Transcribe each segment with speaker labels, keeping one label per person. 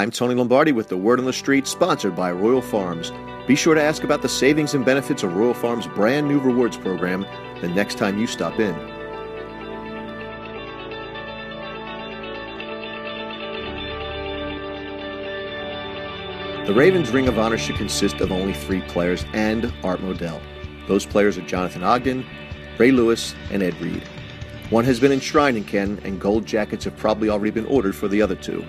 Speaker 1: I'm Tony Lombardi with the Word on the Street, sponsored by Royal Farms. Be sure to ask about the savings and benefits of Royal Farms' brand new rewards program the next time you stop in. The Ravens' Ring of Honor should consist of only three players and Art Modell. Those players are Jonathan Ogden, Ray Lewis, and Ed Reed. One has been enshrined in Canton, and gold jackets have probably already been ordered for the other two.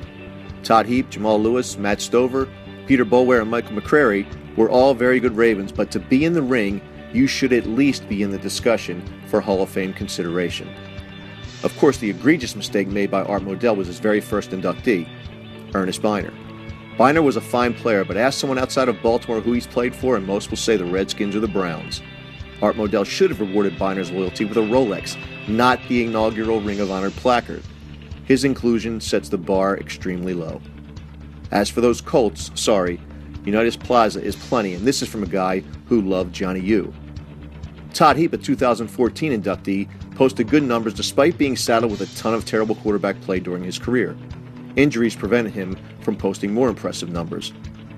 Speaker 1: Todd Heap, Jamal Lewis, Matt Stover, Peter Boulware, and Michael McCrary were all very good Ravens, but to be in the ring, you should at least be in the discussion for Hall of Fame consideration. Of course, the egregious mistake made by Art Modell was his very first inductee, Ernest Byner. Byner was a fine player, but ask someone outside of Baltimore who he's played for, and most will say the Redskins or the Browns. Art Modell should have rewarded Byner's loyalty with a Rolex, not the inaugural Ring of Honor placard. His inclusion sets the bar extremely low. As for those Colts, sorry, Unitas Plaza is plenty, and this is from a guy who loved Johnny U. Todd Heap, a 2014 inductee, posted good numbers despite being saddled with a ton of terrible quarterback play during his career. Injuries prevented him from posting more impressive numbers.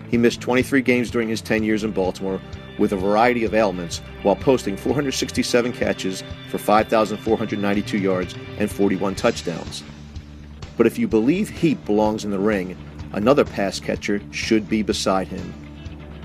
Speaker 1: He missed 23 games during his 10 years in Baltimore with a variety of ailments while posting 467 catches for 5,492 yards and 41 touchdowns. But if you believe Heap belongs in the ring, another pass catcher should be beside him.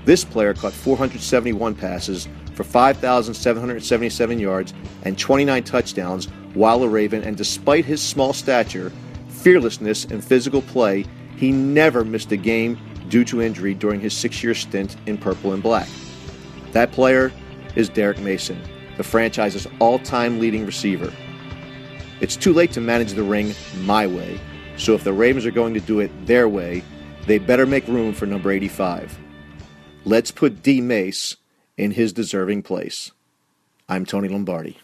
Speaker 1: This player caught 471 passes for 5,777 yards and 29 touchdowns while a Raven, and despite his small stature, fearlessness, and physical play, he never missed a game due to injury during his six year stint in purple and black. That player is Derrick Mason, the franchise's all time leading receiver. It's too late to manage the ring my way, so if the Ravens are going to do it their way, they better make room for number 85. Let's put D Mace in his deserving place. I'm Tony Lombardi.